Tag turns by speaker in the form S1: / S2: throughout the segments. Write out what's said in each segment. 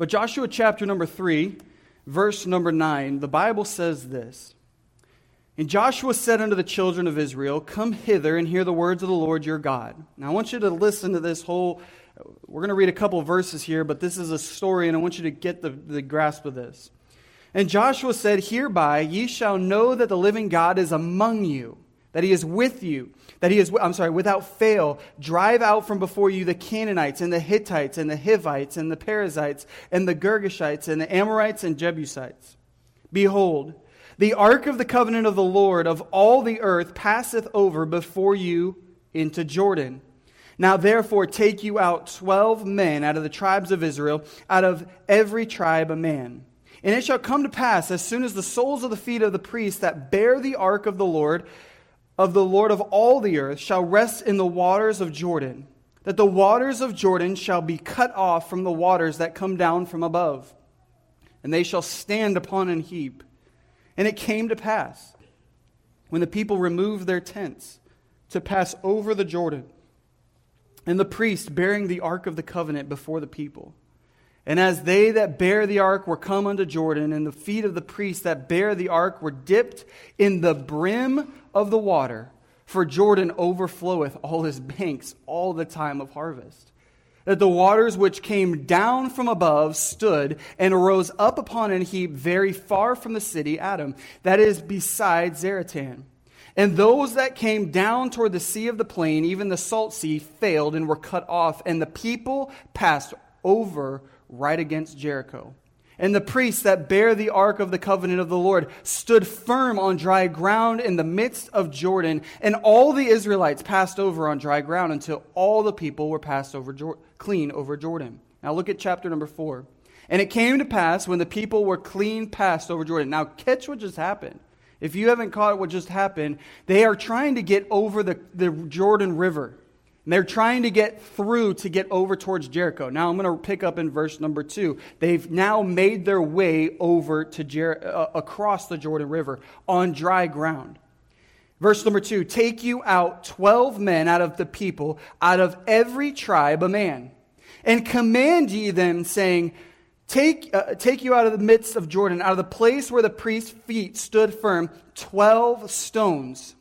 S1: But Joshua chapter number 3, verse number 9, the Bible says this. And Joshua said unto the children of Israel, Come hither and hear the words of the Lord your God. Now I want you to listen to this whole, we're going to read a couple verses here, but this is a story, and I want you to get the, the grasp of this. And Joshua said, Hereby ye shall know that the living God is among you, that he is with you, that he is, I'm sorry, without fail, drive out from before you the Canaanites and the Hittites and the Hivites and the Perizzites and the Girgashites and the Amorites and Jebusites. Behold, the ark of the covenant of the Lord of all the earth passeth over before you into Jordan. Now therefore take you out twelve men out of the tribes of Israel, out of every tribe a man. And it shall come to pass, as soon as the soles of the feet of the priests that bear the ark of the Lord, of the Lord of all the earth, shall rest in the waters of Jordan, that the waters of Jordan shall be cut off from the waters that come down from above, and they shall stand upon an heap. And it came to pass, when the people removed their tents, to pass over the Jordan, and the priest bearing the ark of the covenant before the people. And as they that bear the ark were come unto Jordan, and the feet of the priests that bear the ark were dipped in the brim of the water, for Jordan overfloweth all his banks all the time of harvest that the waters which came down from above stood and rose up upon an heap very far from the city Adam, that is beside Zaretan. And those that came down toward the sea of the plain, even the salt sea, failed and were cut off, and the people passed over right against Jericho. And the priests that bear the ark of the covenant of the Lord stood firm on dry ground in the midst of Jordan, and all the Israelites passed over on dry ground until all the people were passed over clean over Jordan. Now look at chapter number 4. And it came to pass when the people were clean passed over Jordan. Now catch what just happened. If you haven't caught what just happened, they are trying to get over the, the Jordan River. And they're trying to get through to get over towards Jericho. Now I'm going to pick up in verse number two. They've now made their way over to Jer- uh, across the Jordan River on dry ground. Verse number two Take you out 12 men out of the people, out of every tribe a man, and command ye them, saying, Take, uh, take you out of the midst of Jordan, out of the place where the priest's feet stood firm, 12 stones,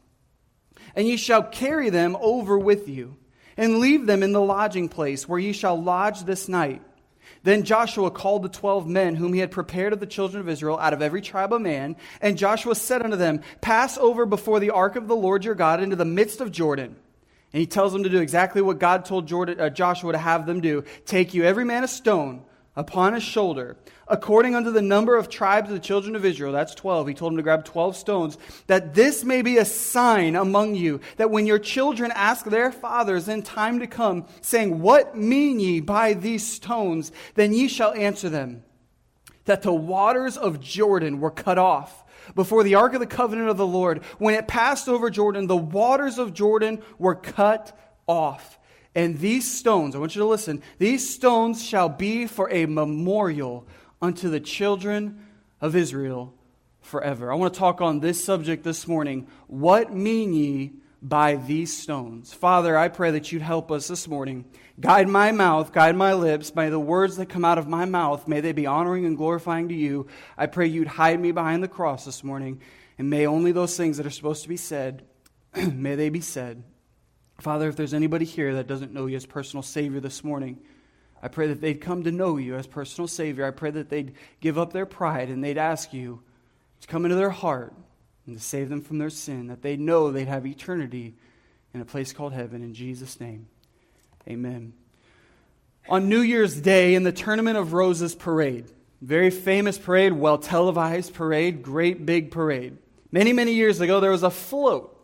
S1: and ye shall carry them over with you and leave them in the lodging place where ye shall lodge this night. Then Joshua called the twelve men whom he had prepared of the children of Israel out of every tribe of man. And Joshua said unto them, Pass over before the ark of the Lord your God into the midst of Jordan. And he tells them to do exactly what God told Jordan, uh, Joshua to have them do. Take you every man a stone upon his shoulder, according unto the number of tribes of the children of Israel. That's 12. He told him to grab 12 stones, that this may be a sign among you, that when your children ask their fathers in time to come, saying, What mean ye by these stones? Then ye shall answer them, that the waters of Jordan were cut off. Before the ark of the covenant of the Lord, when it passed over Jordan, the waters of Jordan were cut off. And these stones, I want you to listen, these stones shall be for a memorial unto the children of Israel forever. I want to talk on this subject this morning. What mean ye by these stones? Father, I pray that you'd help us this morning. Guide my mouth, guide my lips. May the words that come out of my mouth, may they be honoring and glorifying to you. I pray you'd hide me behind the cross this morning. And may only those things that are supposed to be said, may they be said. Father, if there's anybody here that doesn't know you as personal Savior this morning, I pray that they'd come to know you as personal Savior. I pray that they'd give up their pride and they'd ask you to come into their heart and to save them from their sin, that they'd know they'd have eternity in a place called heaven. In Jesus' name, amen. On New Year's Day, in the Tournament of Roses parade, very famous parade, well televised parade, great big parade. Many, many years ago, there was a float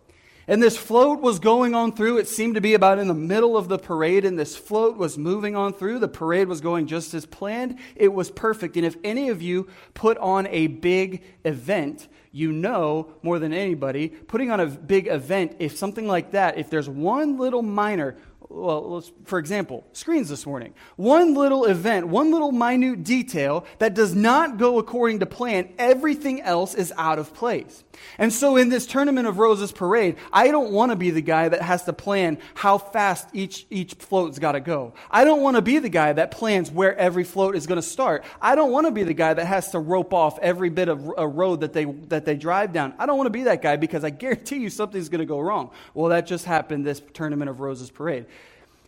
S1: and this float was going on through. It seemed to be about in the middle of the parade, and this float was moving on through. The parade was going just as planned. It was perfect. And if any of you put on a big event, you know more than anybody, putting on a big event, if something like that, if there's one little minor, well, for example, screens this morning. One little event, one little minute detail that does not go according to plan, everything else is out of place. And so in this Tournament of Roses parade, I don't want to be the guy that has to plan how fast each, each float's got to go. I don't want to be the guy that plans where every float is going to start. I don't want to be the guy that has to rope off every bit of a road that they, that they drive down. I don't want to be that guy because I guarantee you something's going to go wrong. Well, that just happened this Tournament of Roses parade.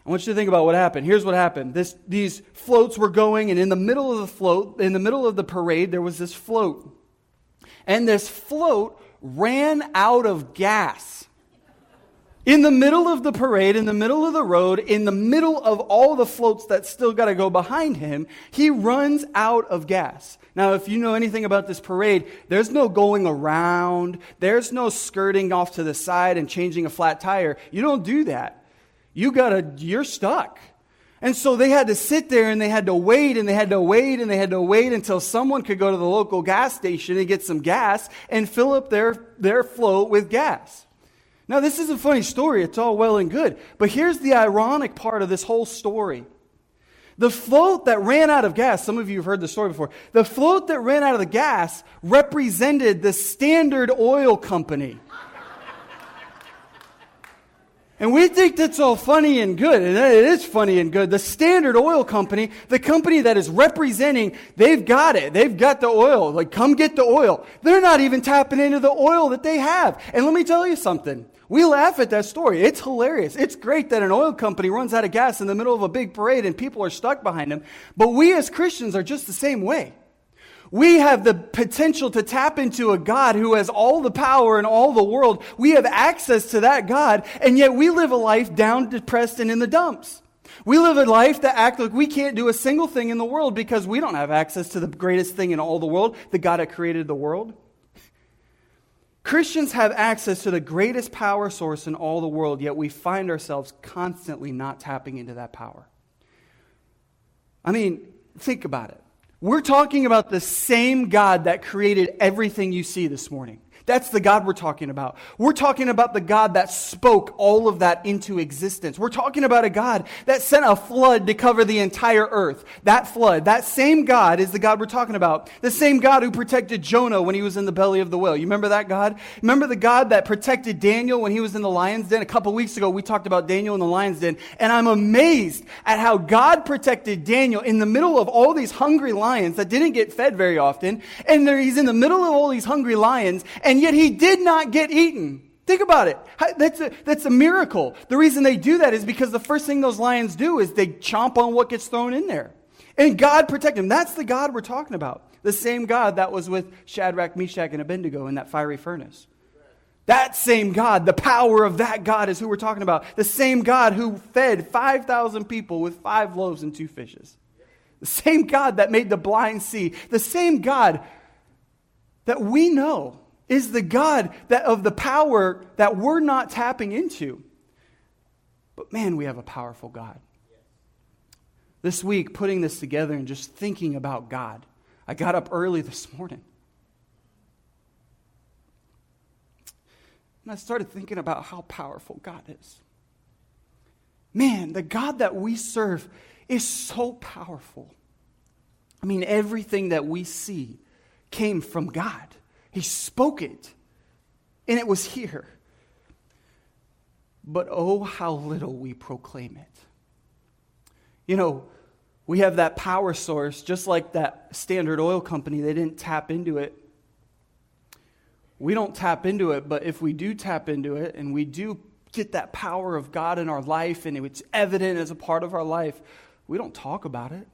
S1: I want you to think about what happened. Here's what happened. This, these floats were going, and in the middle of the float, in the middle of the parade, there was this float. And this float ran out of gas. In the middle of the parade, in the middle of the road, in the middle of all the floats that still got to go behind him, he runs out of gas. Now, if you know anything about this parade, there's no going around, there's no skirting off to the side and changing a flat tire. You don't do that. You gotta, you're stuck. And so they had to sit there and they had to wait and they had to wait and they had to wait until someone could go to the local gas station and get some gas and fill up their, their float with gas. Now, this is a funny story. It's all well and good. But here's the ironic part of this whole story. The float that ran out of gas, some of you have heard the story before, the float that ran out of the gas represented the Standard Oil Company. And we think that's all funny and good, and it is funny and good. The Standard Oil Company, the company that is representing, they've got it. They've got the oil. Like, come get the oil. They're not even tapping into the oil that they have. And let me tell you something. We laugh at that story. It's hilarious. It's great that an oil company runs out of gas in the middle of a big parade and people are stuck behind them. But we as Christians are just the same way. We have the potential to tap into a God who has all the power in all the world. We have access to that God, and yet we live a life down, depressed, and in the dumps. We live a life that act like we can't do a single thing in the world because we don't have access to the greatest thing in all the world, the God that created the world. Christians have access to the greatest power source in all the world, yet we find ourselves constantly not tapping into that power. I mean, think about it. We're talking about the same God that created everything you see this morning. That's the God we're talking about. We're talking about the God that spoke all of that into existence. We're talking about a God that sent a flood to cover the entire earth. That flood, that same God is the God we're talking about. The same God who protected Jonah when he was in the belly of the whale. You remember that God? Remember the God that protected Daniel when he was in the lion's den? A couple weeks ago, we talked about Daniel in the lion's den. And I'm amazed at how God protected Daniel in the middle of all these hungry lions that didn't get fed very often. And there, he's in the middle of all these hungry lions. And and yet he did not get eaten. Think about it. That's a, that's a miracle. The reason they do that is because the first thing those lions do is they chomp on what gets thrown in there. And God protect him. That's the God we're talking about. The same God that was with Shadrach, Meshach, and Abednego in that fiery furnace. That same God, the power of that God is who we're talking about. The same God who fed 5,000 people with five loaves and two fishes. The same God that made the blind see. The same God that we know is the God that of the power that we're not tapping into. But man, we have a powerful God. This week, putting this together and just thinking about God, I got up early this morning. And I started thinking about how powerful God is. Man, the God that we serve is so powerful. I mean, everything that we see came from God. He spoke it, and it was here. But oh, how little we proclaim it. You know, we have that power source, just like that Standard Oil Company, they didn't tap into it. We don't tap into it, but if we do tap into it and we do get that power of God in our life and it's evident as a part of our life, we don't talk about it.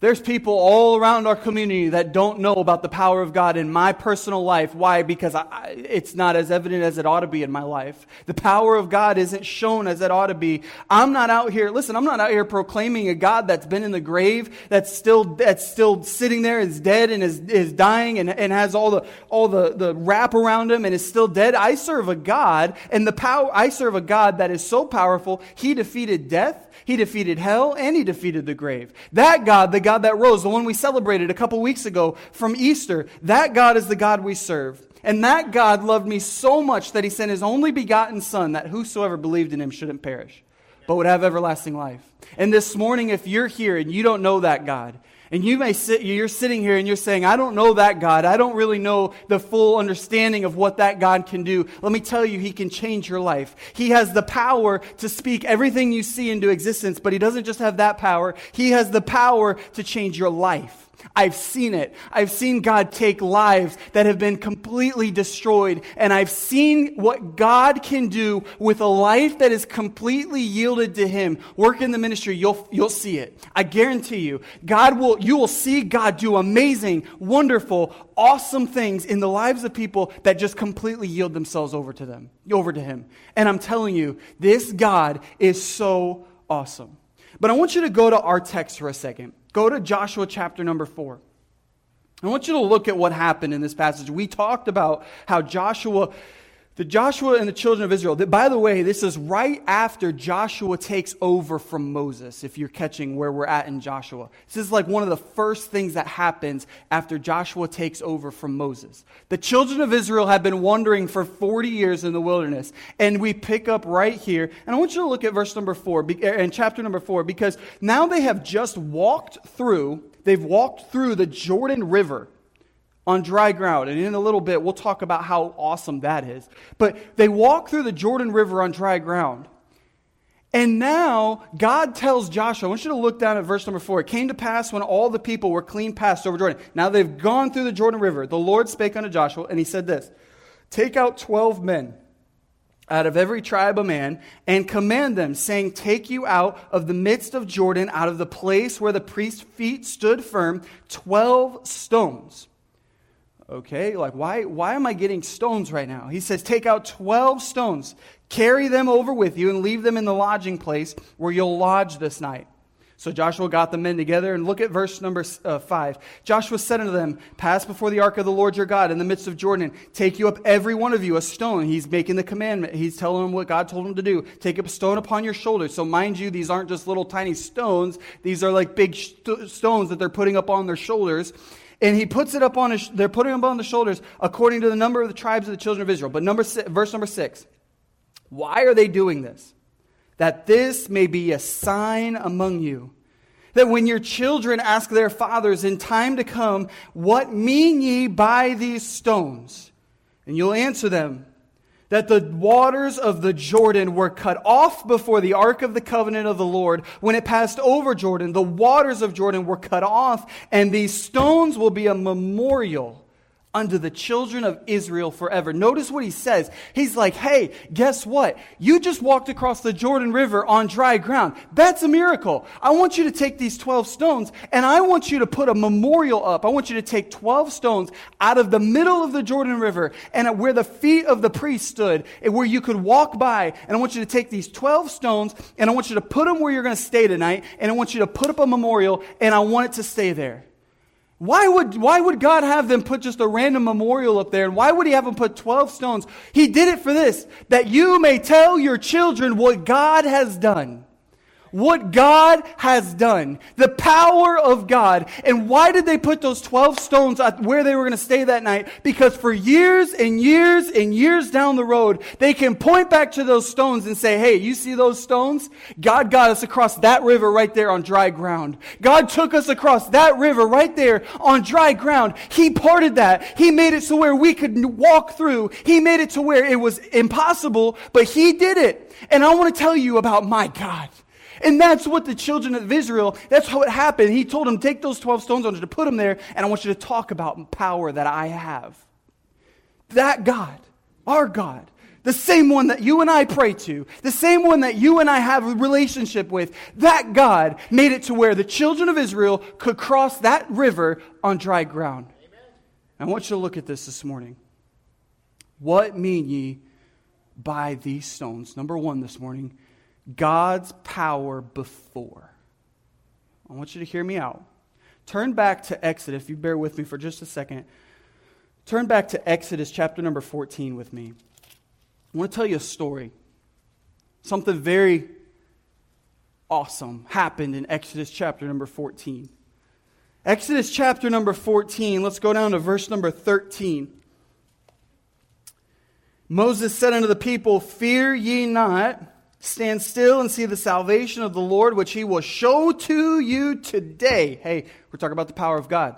S1: There's people all around our community that don't know about the power of God in my personal life. Why? Because I, it's not as evident as it ought to be in my life. The power of God isn't shown as it ought to be. I'm not out here, listen, I'm not out here proclaiming a God that's been in the grave, that's still, that's still sitting there, is dead and is, is dying and, and has all the, all the, the wrap around him and is still dead. I serve a God and the power, I serve a God that is so powerful, he defeated death he defeated hell and he defeated the grave. That God, the God that rose, the one we celebrated a couple weeks ago from Easter, that God is the God we serve. And that God loved me so much that he sent his only begotten Son that whosoever believed in him shouldn't perish, but would have everlasting life. And this morning, if you're here and you don't know that God, and you may sit, you're sitting here and you're saying, I don't know that God. I don't really know the full understanding of what that God can do. Let me tell you, He can change your life. He has the power to speak everything you see into existence, but He doesn't just have that power. He has the power to change your life. I've seen it. I've seen God take lives that have been completely destroyed, and I've seen what God can do with a life that is completely yielded to Him. Work in the ministry, you'll, you'll see it. I guarantee you. God will, you will see God do amazing, wonderful, awesome things in the lives of people that just completely yield themselves over to them, over to Him. And I'm telling you, this God is so awesome. But I want you to go to our text for a second. Go to Joshua chapter number 4. I want you to look at what happened in this passage. We talked about how Joshua, the Joshua and the children of Israel, by the way, this is right after Joshua takes over from Moses, if you're catching where we're at in Joshua. This is like one of the first things that happens after Joshua takes over from Moses. The children of Israel have been wandering for 40 years in the wilderness, and we pick up right here. And I want you to look at verse number 4, er, and chapter number 4, because now they have just walked through They've walked through the Jordan River on dry ground. And in a little bit, we'll talk about how awesome that is. But they walk through the Jordan River on dry ground. And now God tells Joshua, I want you to look down at verse number four. It came to pass when all the people were clean passed over Jordan. Now they've gone through the Jordan River. The Lord spake unto Joshua, and he said this Take out 12 men out of every tribe of man and command them, saying, Take you out of the midst of Jordan, out of the place where the priest's feet stood firm, 12 stones. Okay, like why, why am I getting stones right now? He says, Take out 12 stones, carry them over with you, and leave them in the lodging place where you'll lodge this night. So Joshua got the men together, and look at verse number uh, 5. Joshua said unto them, Pass before the ark of the Lord your God in the midst of Jordan. Take you up every one of you a stone. He's making the commandment. He's telling them what God told him to do. Take up a stone upon your shoulders. So mind you, these aren't just little tiny stones. These are like big st- stones that they're putting up on their shoulders. And he puts it up on his, they're putting them on the shoulders according to the number of the tribes of the children of Israel. But number six, verse number 6. Why are they doing this? that this may be a sign among you. That when your children ask their fathers in time to come, What mean ye by these stones? And you'll answer them, that the waters of the Jordan were cut off before the ark of the covenant of the Lord. When it passed over Jordan, the waters of Jordan were cut off, and these stones will be a memorial unto the children of Israel forever. Notice what he says. He's like, hey, guess what? You just walked across the Jordan River on dry ground. That's a miracle. I want you to take these 12 stones and I want you to put a memorial up. I want you to take 12 stones out of the middle of the Jordan River and at where the feet of the priest stood, and where you could walk by. And I want you to take these 12 stones and I want you to put them where you're going to stay tonight. And I want you to put up a memorial and I want it to stay there. Why would, why would God have them put just a random memorial up there? And why would He have them put 12 stones? He did it for this, that you may tell your children what God has done what God has done, the power of God. And why did they put those 12 stones where they were going to stay that night? Because for years and years and years down the road, they can point back to those stones and say, hey, you see those stones? God got us across that river right there on dry ground. God took us across that river right there on dry ground. He parted that. He made it so where we could walk through. He made it to where it was impossible, but He did it. And I want to tell you about my God. And that's what the children of Israel, that's how it happened. He told them, take those 12 stones, I want you to put them there, and I want you to talk about power that I have. That God, our God, the same one that you and I pray to, the same one that you and I have a relationship with, that God made it to where the children of Israel could cross that river on dry ground. Amen. I want you to look at this this morning. What mean ye by these stones? Number one this morning, God's power before. I want you to hear me out. Turn back to Exodus, if you bear with me for just a second. Turn back to Exodus chapter number 14 with me. I want to tell you a story. Something very awesome happened in Exodus chapter number 14. Exodus chapter number 14, let's go down to verse number 13. Moses said unto the people, Fear ye not, Stand still and see the salvation of the Lord, which he will show to you today. Hey, we're talking about the power of God.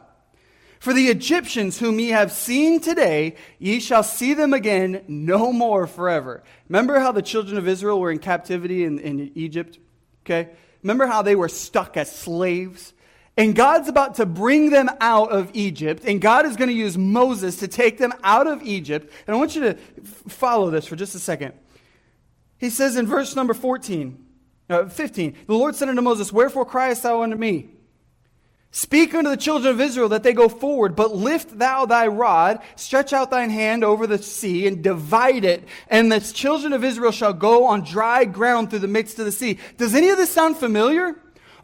S1: For the Egyptians whom ye have seen today, ye shall see them again no more forever. Remember how the children of Israel were in captivity in, in Egypt? Okay? Remember how they were stuck as slaves? And God's about to bring them out of Egypt, and God is going to use Moses to take them out of Egypt. And I want you to follow this for just a second. He says in verse number 14, uh, 15, the Lord said unto Moses, Wherefore criest thou unto me? Speak unto the children of Israel that they go forward, but lift thou thy rod, stretch out thine hand over the sea, and divide it, and the children of Israel shall go on dry ground through the midst of the sea. Does any of this sound familiar?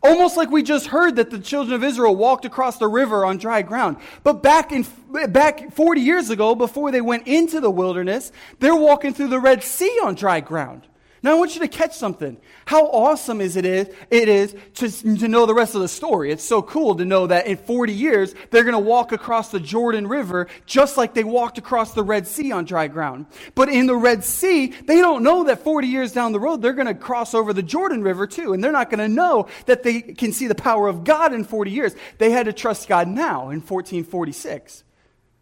S1: Almost like we just heard that the children of Israel walked across the river on dry ground. But back in back 40 years ago, before they went into the wilderness, they're walking through the Red Sea on dry ground. Now, I want you to catch something. How awesome is it is, it is to, to know the rest of the story. It's so cool to know that in 40 years, they're going to walk across the Jordan River just like they walked across the Red Sea on dry ground. But in the Red Sea, they don't know that 40 years down the road, they're going to cross over the Jordan River too. And they're not going to know that they can see the power of God in 40 years. They had to trust God now in 1446.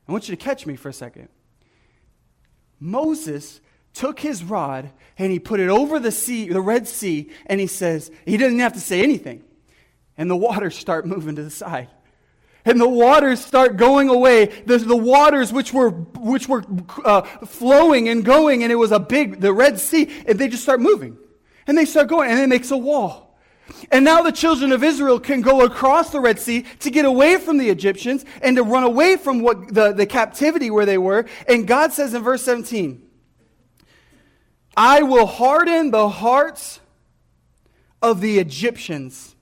S1: I want you to catch me for a second. Moses took his rod and he put it over the sea, the Red Sea, and he says, he doesn't have to say anything. And the waters start moving to the side. And the waters start going away. The, the waters which were, which were uh, flowing and going, and it was a big, the Red Sea, and they just start moving. And they start going, and it makes a wall. And now the children of Israel can go across the Red Sea to get away from the Egyptians and to run away from what the, the captivity where they were. And God says in verse 17, I will harden the hearts of the Egyptians,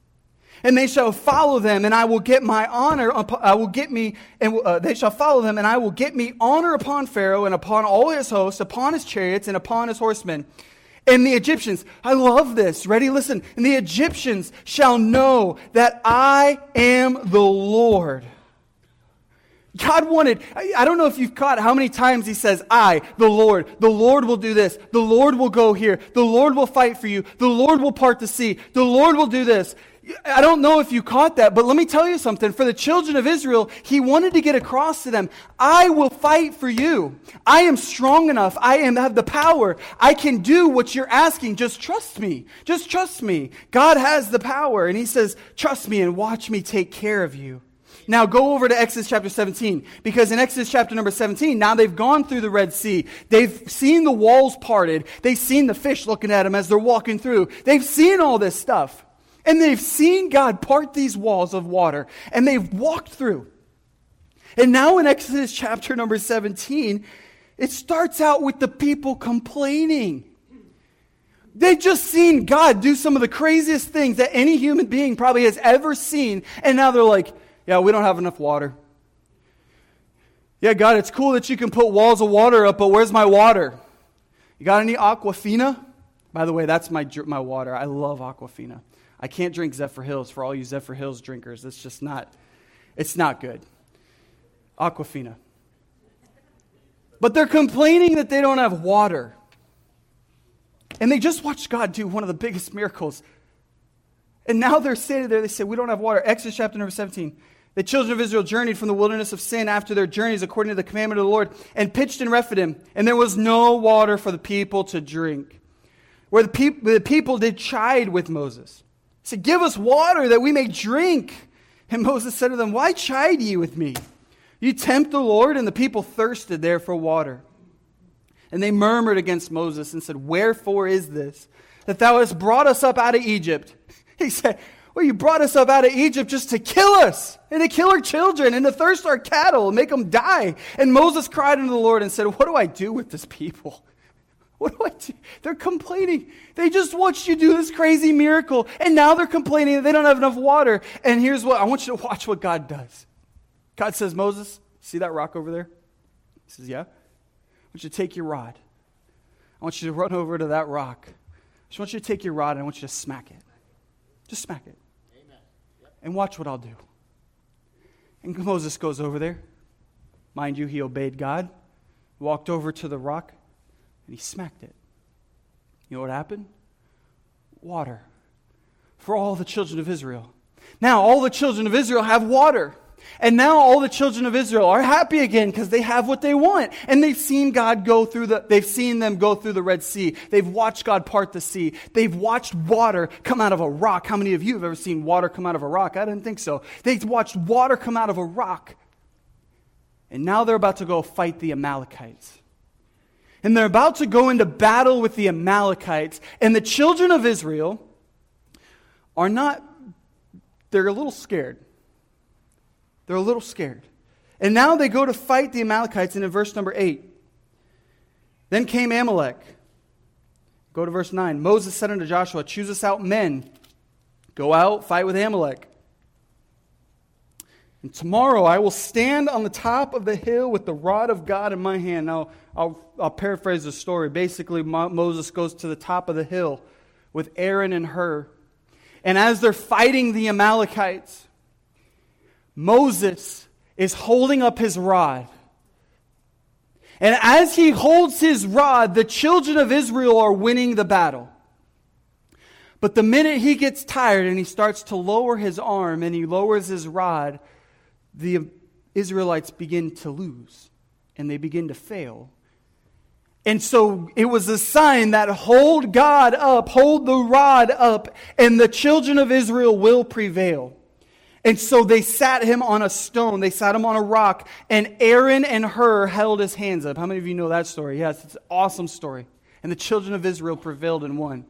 S1: and they shall follow them, and I will get my honor. I will get me, and uh, they shall follow them, and I will get me honor upon Pharaoh and upon all his hosts, upon his chariots and upon his horsemen. And the Egyptians, I love this. Ready? Listen. And the Egyptians shall know that I am the Lord. God wanted, I don't know if you've caught how many times he says, I, the Lord, the Lord will do this. The Lord will go here. The Lord will fight for you. The Lord will part the sea. The Lord will do this. I don't know if you caught that, but let me tell you something. For the children of Israel, he wanted to get across to them, I will fight for you. I am strong enough. I am, have the power. I can do what you're asking. Just trust me. Just trust me. God has the power. And he says, trust me and watch me take care of you. Now go over to Exodus chapter 17, because in Exodus chapter number 17, now they've gone through the Red Sea. They've seen the walls parted. They've seen the fish looking at them as they're walking through. They've seen all this stuff. And they've seen God part these walls of water. And they've walked through. And now in Exodus chapter number 17, it starts out with the people complaining. They've just seen God do some of the craziest things that any human being probably has ever seen. And now they're like, yeah, we don't have enough water. Yeah, God, it's cool that you can put walls of water up, but where's my water? You got any Aquafina? By the way, that's my, my water. I love Aquafina. I can't drink Zephyrhills for all you Zephyrhills drinkers. It's just not, it's not good. Aquafina. But they're complaining that they don't have water. And they just watched God do one of the biggest miracles. And now they're sitting there, they say, We don't have water. Exodus chapter number 17. The children of Israel journeyed from the wilderness of sin after their journeys according to the commandment of the Lord and pitched in Rephidim, and there was no water for the people to drink. Where the, the people did chide with Moses. He said, Give us water that we may drink. And Moses said to them, Why chide ye with me? You tempt the Lord, and the people thirsted there for water. And they murmured against Moses and said, Wherefore is this, that thou hast brought us up out of Egypt? He said, well, you brought us up out of Egypt just to kill us and to kill our children and to thirst our cattle and make them die. And Moses cried unto the Lord and said, What do I do with this people? What do I do? They're complaining. They just watched you do this crazy miracle, and now they're complaining that they don't have enough water. And here's what I want you to watch what God does. God says, Moses, see that rock over there? He says, Yeah. I want you to take your rod. I want you to run over to that rock. I just want you to take your rod and I want you to smack it. Just smack it and watch what I'll do. And Moses goes over there. Mind you, he obeyed God, walked over to the rock, and he smacked it. You know what happened? water for all the children of Israel. Now, all the children of Israel have water. And now all the children of Israel are happy again because they have what they want. And they've seen God go through the, they've seen them go through the Red Sea. They've watched God part the sea. They've watched water come out of a rock. How many of you have ever seen water come out of a rock? I didn't think so. They've watched water come out of a rock. And now they're about to go fight the Amalekites. And they're about to go into battle with the Amalekites. And the children of Israel are not, they're a little scared. They're a little scared. And now they go to fight the Amalekites, and in verse number 8, then came Amalek. Go to verse 9. Moses said unto Joshua, Choose us out men. Go out, fight with Amalek. And tomorrow I will stand on the top of the hill with the rod of God in my hand. Now, I'll, I'll paraphrase the story. Basically, Moses goes to the top of the hill with Aaron and Hur. And as they're fighting the Amalekites, Moses is holding up his rod. And as he holds his rod, the children of Israel are winning the battle. But the minute he gets tired and he starts to lower his arm and he lowers his rod, the Israelites begin to lose and they begin to fail. And so it was a sign that hold God up, hold the rod up, and the children of Israel will prevail. And so they sat him on a stone. They sat him on a rock. And Aaron and Hur held his hands up. How many of you know that story? Yes, it's an awesome story. And the children of Israel prevailed and won.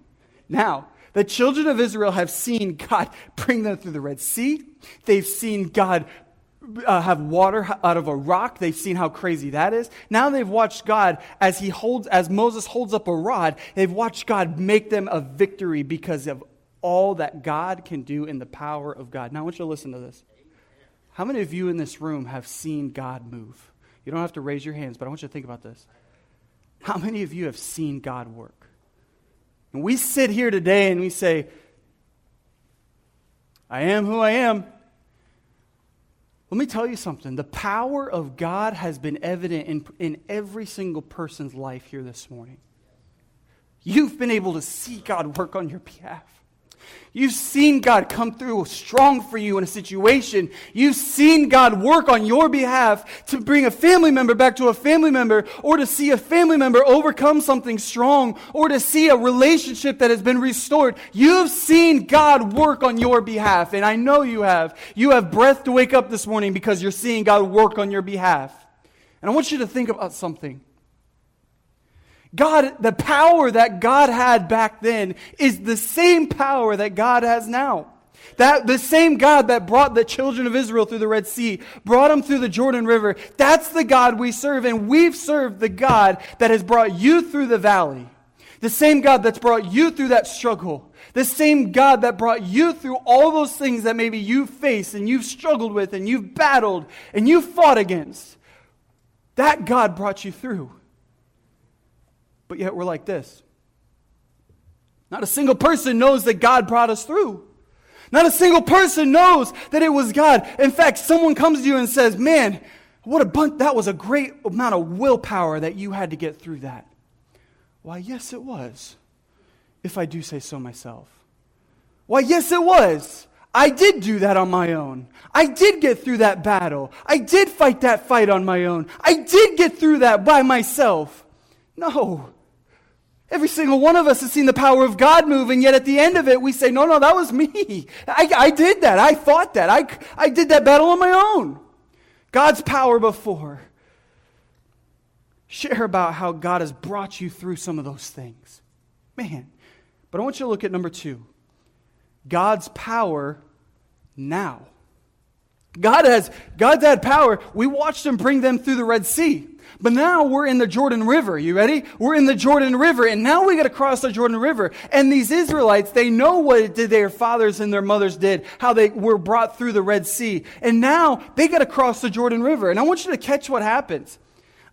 S1: Now, the children of Israel have seen God bring them through the Red Sea. They've seen God uh, have water out of a rock. They've seen how crazy that is. Now they've watched God as he holds, as Moses holds up a rod. They've watched God make them a victory because of all that God can do in the power of God. Now, I want you to listen to this. How many of you in this room have seen God move? You don't have to raise your hands, but I want you to think about this. How many of you have seen God work? And we sit here today and we say, I am who I am. Let me tell you something. The power of God has been evident in, in every single person's life here this morning. You've been able to see God work on your behalf. You've seen God come through strong for you in a situation. You've seen God work on your behalf to bring a family member back to a family member, or to see a family member overcome something strong, or to see a relationship that has been restored. You've seen God work on your behalf, and I know you have. You have breath to wake up this morning because you're seeing God work on your behalf. And I want you to think about something. God, the power that God had back then is the same power that God has now. That the same God that brought the children of Israel through the Red Sea, brought them through the Jordan River, that's the God we serve. And we've served the God that has brought you through the valley. The same God that's brought you through that struggle. The same God that brought you through all those things that maybe you've faced and you've struggled with and you've battled and you've fought against. That God brought you through. But yet we're like this. Not a single person knows that God brought us through. Not a single person knows that it was God. In fact, someone comes to you and says, Man, what a bunch, that was a great amount of willpower that you had to get through that. Why, yes, it was, if I do say so myself. Why, yes, it was. I did do that on my own. I did get through that battle. I did fight that fight on my own. I did get through that by myself. No. Every single one of us has seen the power of God move, and yet at the end of it, we say, No, no, that was me. I, I did that. I fought that. I, I did that battle on my own. God's power before. Share about how God has brought you through some of those things. Man. But I want you to look at number two God's power now. God has God's had power. We watched him bring them through the Red Sea. But now we're in the Jordan River. You ready? We're in the Jordan River, and now we got to cross the Jordan River. And these Israelites, they know what it did their fathers and their mothers did, how they were brought through the Red Sea. And now they got to cross the Jordan River. And I want you to catch what happens.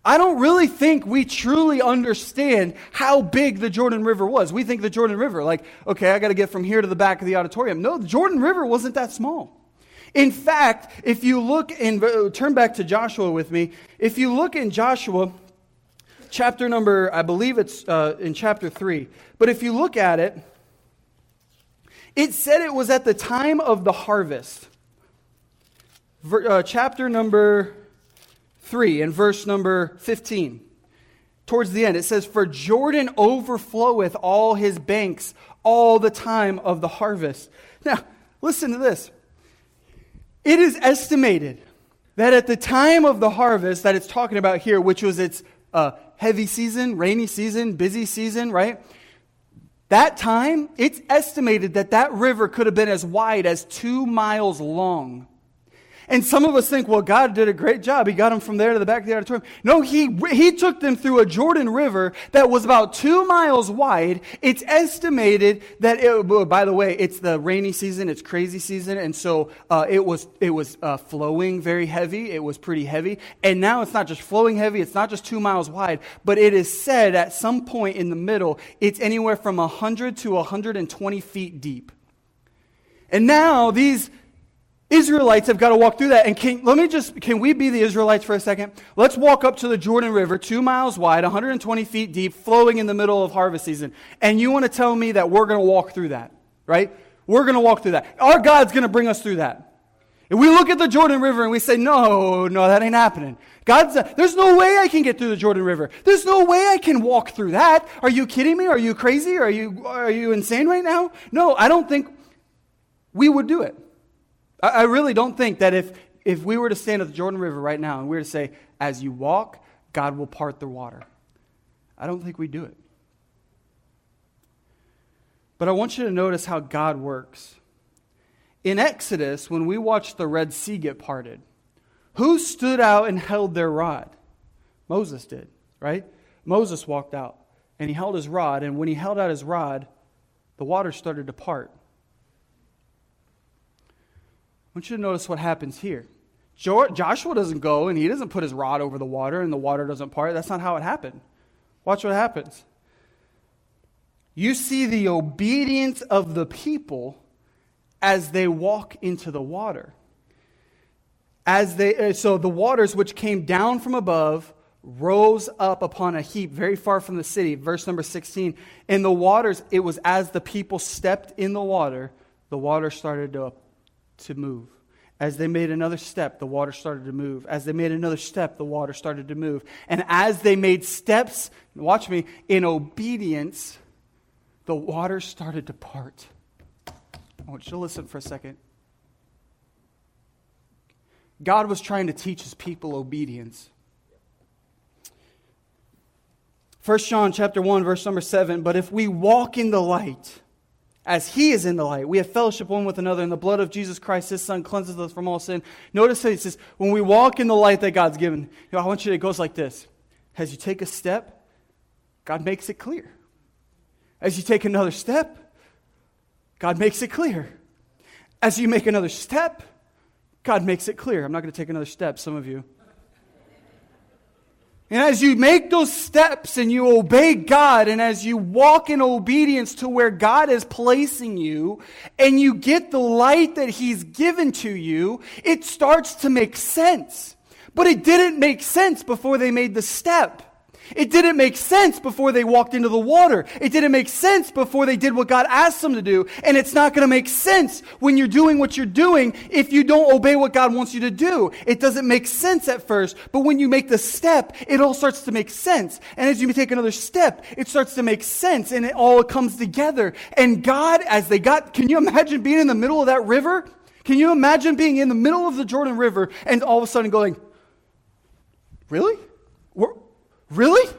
S1: I don't really think we truly understand how big the Jordan River was. We think the Jordan River, like, okay, I got to get from here to the back of the auditorium. No, the Jordan River wasn't that small. In fact, if you look in, uh, turn back to Joshua with me. If you look in Joshua, chapter number, I believe it's uh, in chapter 3, but if you look at it, It said it was at the time of the harvest. Ver, uh, chapter number 3 and verse number 15. Towards the end, it says, For Jordan overfloweth all his banks all the time of the harvest. Now, listen to this. It is estimated that at the time of the harvest that it's talking about here, which was its uh, heavy season, rainy season, busy season, right? That time, it's estimated that that river could have been as wide as two miles long. And some of us think, well, God did a great job. He got them from there to the back of the auditorium. No, he, he took them through a Jordan River that was about two miles wide. It's estimated that, it, by the way, it's the rainy season, it's crazy season, and so uh, it was, it was uh, flowing very heavy. It was pretty heavy. And now it's not just flowing heavy, it's not just two miles wide, but it is said at some point in the middle, it's anywhere from 100 to 120 feet deep. And now these Israelites have got to walk through that. And can, let me just, can we be the Israelites for a second? Let's walk up to the Jordan River, two miles wide, 120 feet deep, flowing in the middle of harvest season. And you want to tell me that we're going to walk through that, right? We're going to walk through that. Our God's going to bring us through that. If we look at the Jordan River and we say, no, no, that ain't happening. God's, there's no way I can get through the Jordan River. There's no way I can walk through that. Are you kidding me? Are you crazy? Are you, are you insane right now? No, I don't think we would do it. I really don't think that if, if we were to stand at the Jordan River right now and we were to say, as you walk, God will part the water, I don't think we do it. But I want you to notice how God works. In Exodus, when we watched the Red Sea get parted, who stood out and held their rod? Moses did, right? Moses walked out and he held his rod, and when he held out his rod, the water started to part. Want you to notice what happens here. Joshua doesn't go and he doesn't put his rod over the water and the water doesn't part. That's not how it happened. Watch what happens. You see the obedience of the people as they walk into the water. As they, uh, so the waters which came down from above rose up upon a heap very far from the city. Verse number 16. In the waters, it was as the people stepped in the water, the water started to to move. As they made another step, the water started to move. As they made another step, the water started to move. And as they made steps, watch me, in obedience, the water started to part. I want you to listen for a second. God was trying to teach his people obedience. 1 John chapter 1 verse number 7, but if we walk in the light as he is in the light. We have fellowship one with another, and the blood of Jesus Christ, his son, cleanses us from all sin. Notice that it says, when we walk in the light that God's given, you know, I want you to, it goes like this. As you take a step, God makes it clear. As you take another step, God makes it clear. As you make another step, God makes it clear. I'm not going to take another step, some of you. And as you make those steps and you obey God, and as you walk in obedience to where God is placing you, and you get the light that He's given to you, it starts to make sense. But it didn't make sense before they made the step. It didn't make sense before they walked into the water. It didn't make sense before they did what God asked them to do. And it's not going to make sense when you're doing what you're doing if you don't obey what God wants you to do. It doesn't make sense at first, but when you make the step, it all starts to make sense. And as you take another step, it starts to make sense and it all comes together. And God, as they got, can you imagine being in the middle of that river? Can you imagine being in the middle of the Jordan River and all of a sudden going, Really? Really?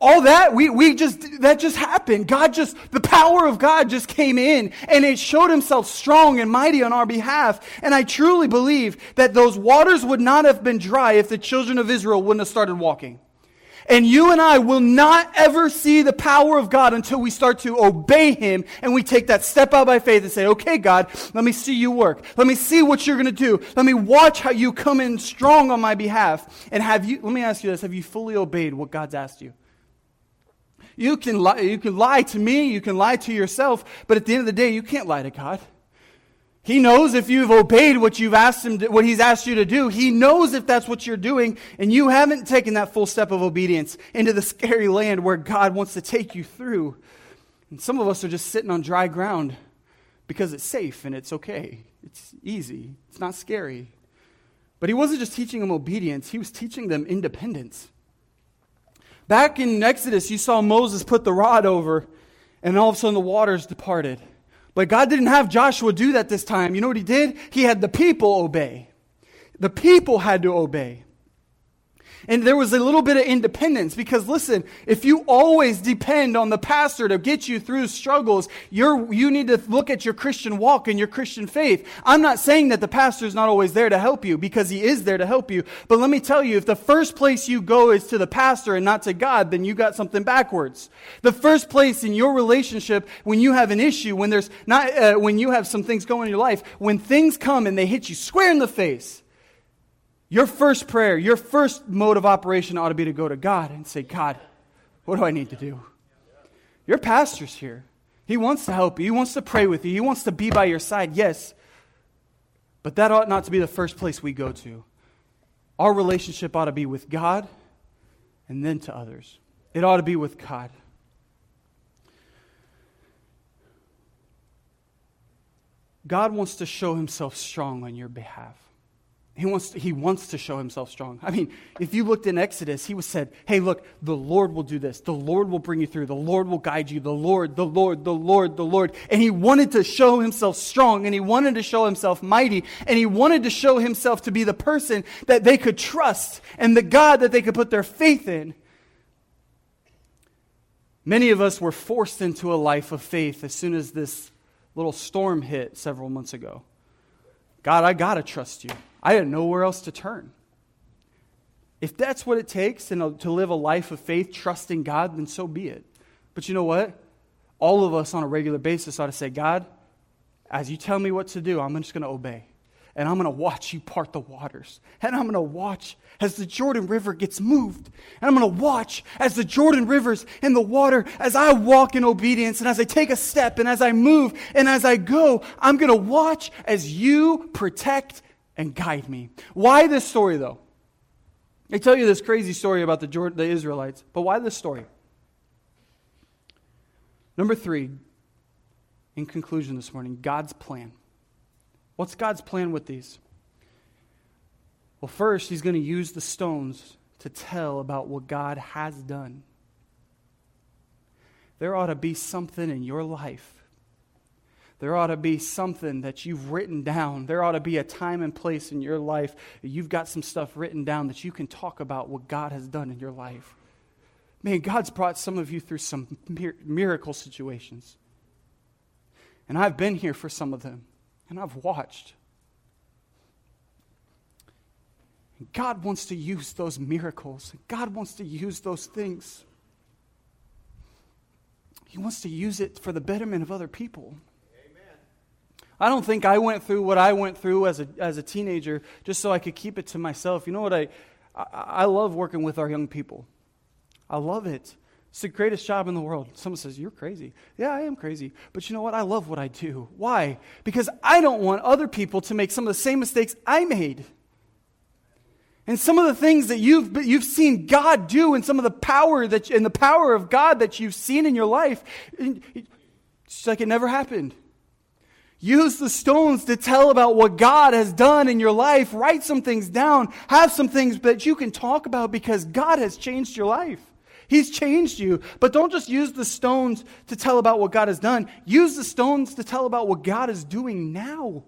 S1: All that, we, we just, that just happened. God just, the power of God just came in and it showed himself strong and mighty on our behalf. And I truly believe that those waters would not have been dry if the children of Israel wouldn't have started walking. And you and I will not ever see the power of God until we start to obey Him and we take that step out by faith and say, okay, God, let me see you work. Let me see what you're going to do. Let me watch how you come in strong on my behalf. And have you, let me ask you this, have you fully obeyed what God's asked you? You can, lie, you can lie to me, you can lie to yourself, but at the end of the day, you can't lie to God. He knows if you've obeyed what you've asked him, to, what he's asked you to do. He knows if that's what you're doing, and you haven't taken that full step of obedience into the scary land where God wants to take you through. And some of us are just sitting on dry ground. because it's safe and it's okay. It's easy, it's not scary. But he wasn't just teaching them obedience, he was teaching them independence. Back in Exodus, you saw Moses put the rod over, and all of a sudden the waters departed. But God didn't have Joshua do that this time. You know what he did? He had the people obey. The people had to obey. And there was a little bit of independence because listen, if you always depend on the pastor to get you through struggles, you're, you need to look at your Christian walk and your Christian faith. I'm not saying that the pastor is not always there to help you because he is there to help you. But let me tell you, if the first place you go is to the pastor and not to God, then you got something backwards. The first place in your relationship when you have an issue, when there's not, uh, when you have some things going in your life, when things come and they hit you square in the face, your first prayer, your first mode of operation ought to be to go to God and say, God, what do I need to do? Your pastor's here. He wants to help you. He wants to pray with you. He wants to be by your side, yes. But that ought not to be the first place we go to. Our relationship ought to be with God and then to others. It ought to be with God. God wants to show himself strong on your behalf. He wants, to, he wants to show himself strong. I mean, if you looked in Exodus, he was said, Hey, look, the Lord will do this. The Lord will bring you through. The Lord will guide you. The Lord, the Lord, the Lord, the Lord. And he wanted to show himself strong and he wanted to show himself mighty and he wanted to show himself to be the person that they could trust and the God that they could put their faith in. Many of us were forced into a life of faith as soon as this little storm hit several months ago. God, I got to trust you. I had nowhere else to turn. If that's what it takes to, live a life of faith, trusting God, then so be it. But you know what? All of us on a regular basis ought to say, God, as you tell me what to do, I'm just going to obey. And I'm going to watch you part the waters. And I'm going to watch as the Jordan River gets moved. And I'm going to watch as the Jordan Rivers in the water, as I walk in obedience and as I take a step and as I move and as I go, I'm going to watch as you protect and guide me. Why this story, though? I tell you this crazy story about the, Jordan, the Israelites, but why this story? Number three, in conclusion this morning, God's plan. What's God's plan with these? Well, first, He's going to use the stones to tell about what God has done. There ought to be something in your life there ought to be something that you've written down. There ought to be a time and place in your life. You've got some stuff written down that you can talk about what God has done in your life. Man, God's brought some of you through some miracle situations. And I've been here for some of them, and I've watched. God wants to use those miracles. God wants to use those things. He wants to use it for the betterment of other people. I don't think I went through what I went through as a, as a teenager just so I could keep it to myself. You know what? I, I, I love working with our young people. I love it. It's the greatest job in the world. Someone says, You're crazy. Yeah, I am crazy. But you know what? I love what I do. Why? Because I don't want other people to make some of the same mistakes I made. And some of the things that you've, you've seen God do and some of the power that, and the power of God that you've seen in your life, it's like it never happened. Use the stones to tell about what God has done in your life. Write some things down. Have some things that you can talk about because God has changed your life. He's changed you. But don't just use the stones to tell about what God has done. Use the stones to tell about what God is doing now.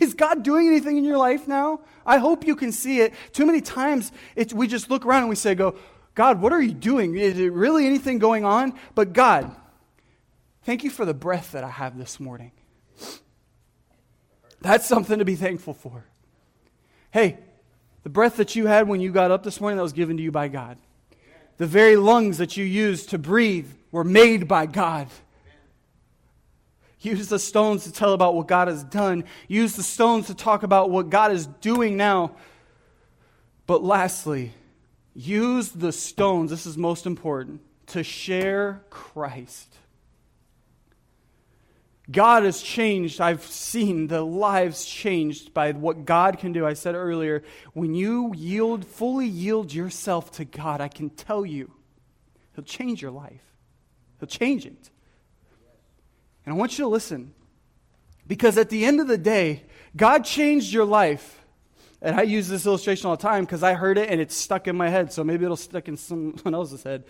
S1: Is God doing anything in your life now? I hope you can see it. Too many times we just look around and we say, go, God, what are you doing? Is it really anything going on? But God, thank you for the breath that I have this morning. That's something to be thankful for. Hey, the breath that you had when you got up this morning, that was given to you by God. The very lungs that you used to breathe were made by God. Use the stones to tell about what God has done. Use the stones to talk about what God is doing now. But lastly, use the stones, this is most important, to share Christ. God has changed. I've seen the lives changed by what God can do. I said earlier, when you yield, fully yield yourself to God, I can tell you, He'll change your life. He'll change it. And I want you to listen. Because at the end of the day, God changed your life. And I use this illustration all the time because I heard it and it's stuck in my head, so maybe it'll stick in someone else's head.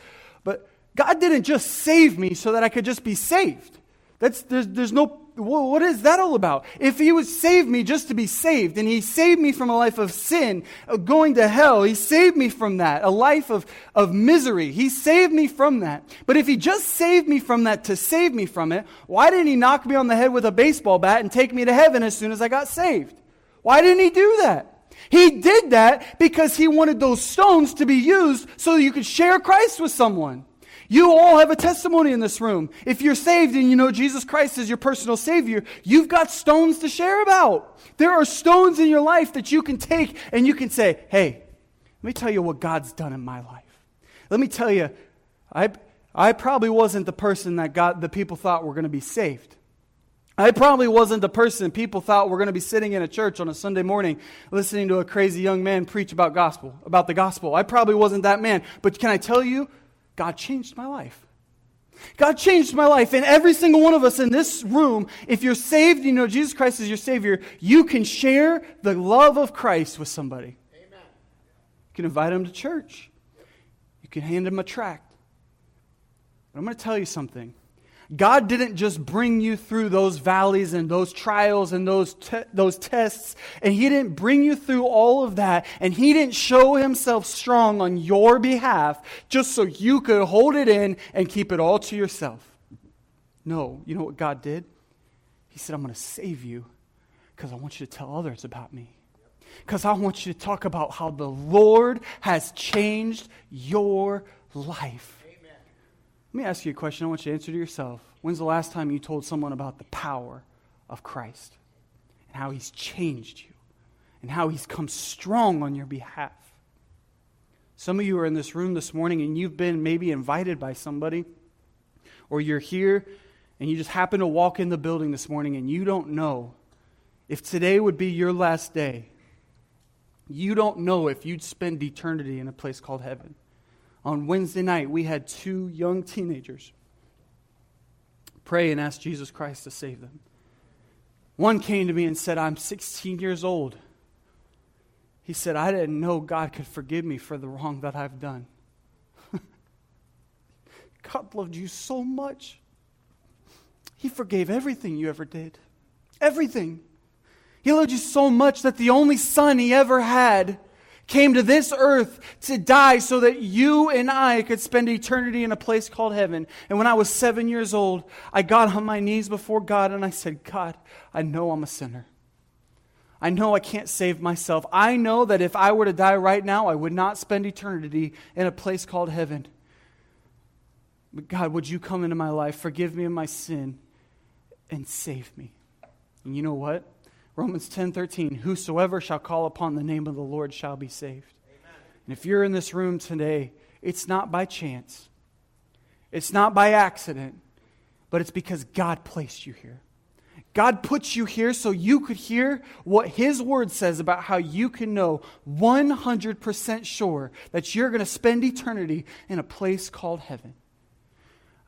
S1: But God didn't just save me so that I could just be saved. That's, there's, there's no, what is that all about? If He would save me just to be saved, and He saved me from a life of sin, uh, going to hell, He saved me from that, a life of, of misery. He saved me from that. But if He just saved me from that to save me from it, why didn't He knock me on the head with a baseball bat and take me to heaven as soon as I got saved? Why didn't He do that? He did that because He wanted those stones to be used so you could share Christ with someone. You all have a testimony in this room. If you're saved and you know Jesus Christ is your personal Savior, you've got stones to share about. There are stones in your life that you can take and you can say, hey, let me tell you what God's done in my life. Let me tell you, I, I probably wasn't the person that God, the people thought were going to be saved. I probably wasn't the person people thought were going to be sitting in a church on a Sunday morning listening to a crazy young man preach about gospel, about the gospel. I probably wasn't that man. But can I tell you, God changed my life. God changed my life. And every single one of us in this room, if you're saved, you know Jesus Christ is your Savior, you can share the love of Christ with somebody. Amen. You can invite them to church, you can hand them a tract. But I'm going to tell you something. God didn't just bring you through those valleys and those trials and those, te- those tests, and He didn't bring you through all of that, and He didn't show Himself strong on your behalf just so you could hold it in and keep it all to yourself. No, you know what God did? He said, I'm going to save you because I want you to tell others about me. Because I want you to talk about how the Lord has changed your life. Let me ask you a question I want you to answer to yourself. When's the last time you told someone about the power of Christ and how he's changed you and how he's come strong on your behalf? Some of you are in this room this morning and you've been maybe invited by somebody, or you're here and you just happen to walk in the building this morning and you don't know if today would be your last day. You don't know if you'd spend eternity in a place called heaven on Wednesday night, we had two young teenagers pray and ask Jesus Christ to save them. One came to me and said, I'm 16 years old. He said, I didn't know God could forgive me for the wrong that I've done. God loved you so much. He forgave everything you ever did. Everything. He loved you so much that the only son he ever had came to this earth to die so that you and I could spend eternity in a place called heaven. And when I was seven years old, I got on my knees before God and I said, God, I know I'm a sinner. I know I can't save myself. I know that if I were to die right now, I would not spend eternity in a place called heaven. But God, would you come into my life, forgive me of my sin, and save me? And you know what? Romans 10:13, whosoever shall call upon the name of the Lord shall be saved. Amen. And if you're in this room today, it's not by chance. It's not by accident, but it's because God placed you here. God put you here so you could hear what His Word says about how you can know 100% sure that you're going to spend eternity in a place called heaven.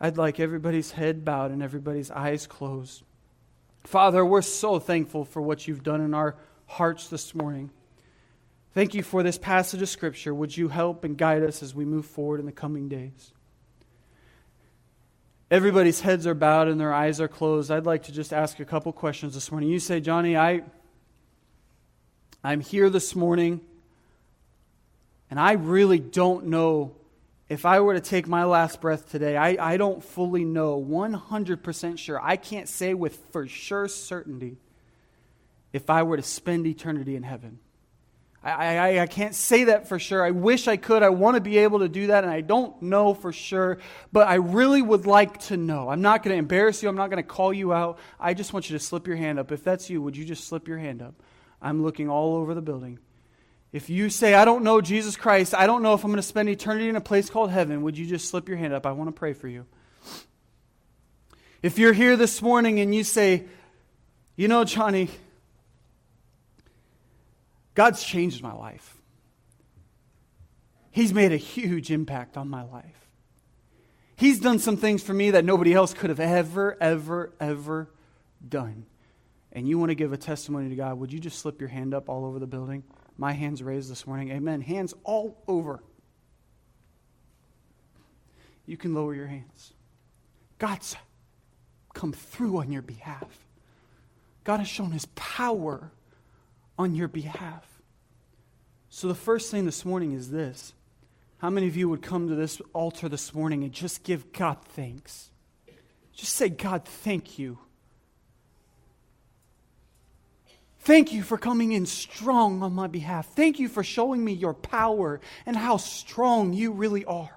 S1: I'd like everybody's head bowed and everybody's eyes closed. Father, we're so thankful for what you've done in our hearts this morning. Thank you for this passage of Scripture. Would you help and guide us as we move forward in the coming days? Everybody's heads are bowed and their eyes are closed. I'd like to just ask a couple questions this morning. You say, Johnny, I, I'm here this morning, and I really don't know if I were to take my last breath today, I, I don't fully know, 100% sure, I can't say with for sure certainty if I were to spend eternity in heaven. I, I, I can't say that for sure. I wish I could. I want to be able to do that, and I don't know for sure, but I really would like to know. I'm not going to embarrass you. I'm not going to call you out. I just want you to slip your hand up. If that's you, would you just slip your hand up? I'm looking all over the building. If you say, I don't know Jesus Christ, I don't know if I'm going to spend eternity in a place called heaven, would you just slip your hand up? I want to pray for you. If you're here this morning and you say, you know, Johnny, God's changed my life. He's made a huge impact on my life. He's done some things for me that nobody else could have ever, ever, ever done. and you want to give a testimony to God, would you just slip your hand up all over the building? My hand's raised this morning. Amen. Hands all over. You can lower your hands. God's come through on your behalf. God has shown his power on your behalf. So, the first thing this morning is this How many of you would come to this altar this morning and just give God thanks? Just say, God, thank you. Thank you for coming in strong on my behalf. Thank you for showing me your power and how strong you really are.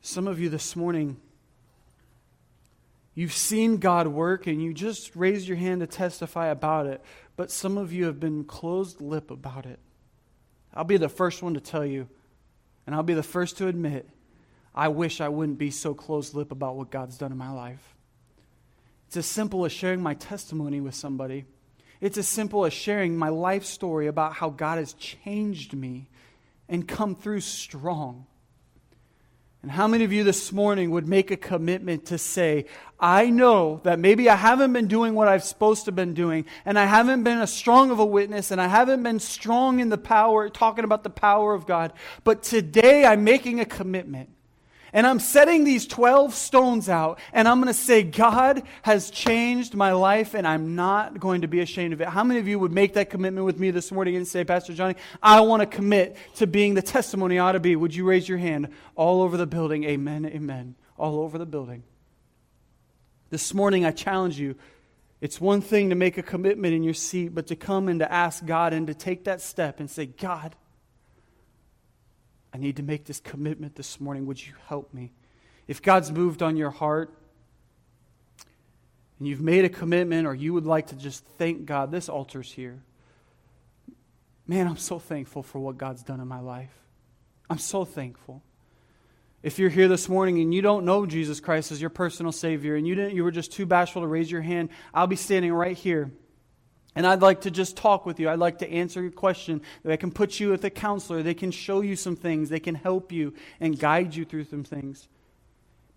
S1: Some of you this morning, you've seen God work and you just raised your hand to testify about it, but some of you have been closed lip about it. I'll be the first one to tell you, and I'll be the first to admit, I wish I wouldn't be so closed lip about what God's done in my life. It's as simple as sharing my testimony with somebody. It's as simple as sharing my life story about how God has changed me and come through strong. And how many of you this morning would make a commitment to say, I know that maybe I haven't been doing what I've supposed to been doing, and I haven't been as strong of a witness, and I haven't been strong in the power, talking about the power of God, but today I'm making a commitment and I'm setting these 12 stones out, and I'm going to say, God has changed my life, and I'm not going to be ashamed of it. How many of you would make that commitment with me this morning and say, Pastor Johnny, I want to commit to being the testimony I ought to be? Would you raise your hand all over the building? Amen, amen. All over the building. This morning, I challenge you. It's one thing to make a commitment in your seat, but to come and to ask God and to take that step and say, God, I need to make this commitment this morning. Would you help me? If God's moved on your heart and you've made a commitment or you would like to just thank God, this altar's here. Man, I'm so thankful for what God's done in my life. I'm so thankful. If you're here this morning and you don't know Jesus Christ as your personal Savior and you, didn't, you were just too bashful to raise your hand, I'll be standing right here. And I'd like to just talk with you. I'd like to answer your question. I can put you with a counselor. They can show you some things. They can help you and guide you through some things.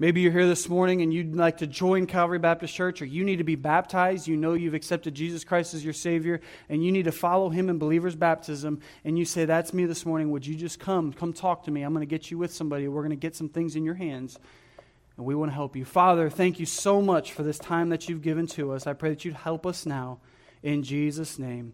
S1: Maybe you're here this morning and you'd like to join Calvary Baptist Church, or you need to be baptized. You know you've accepted Jesus Christ as your Savior, and you need to follow Him in believer's baptism. And you say, That's me this morning. Would you just come? Come talk to me. I'm going to get you with somebody. We're going to get some things in your hands, and we want to help you. Father, thank you so much for this time that you've given to us. I pray that you'd help us now. In Jesus' name.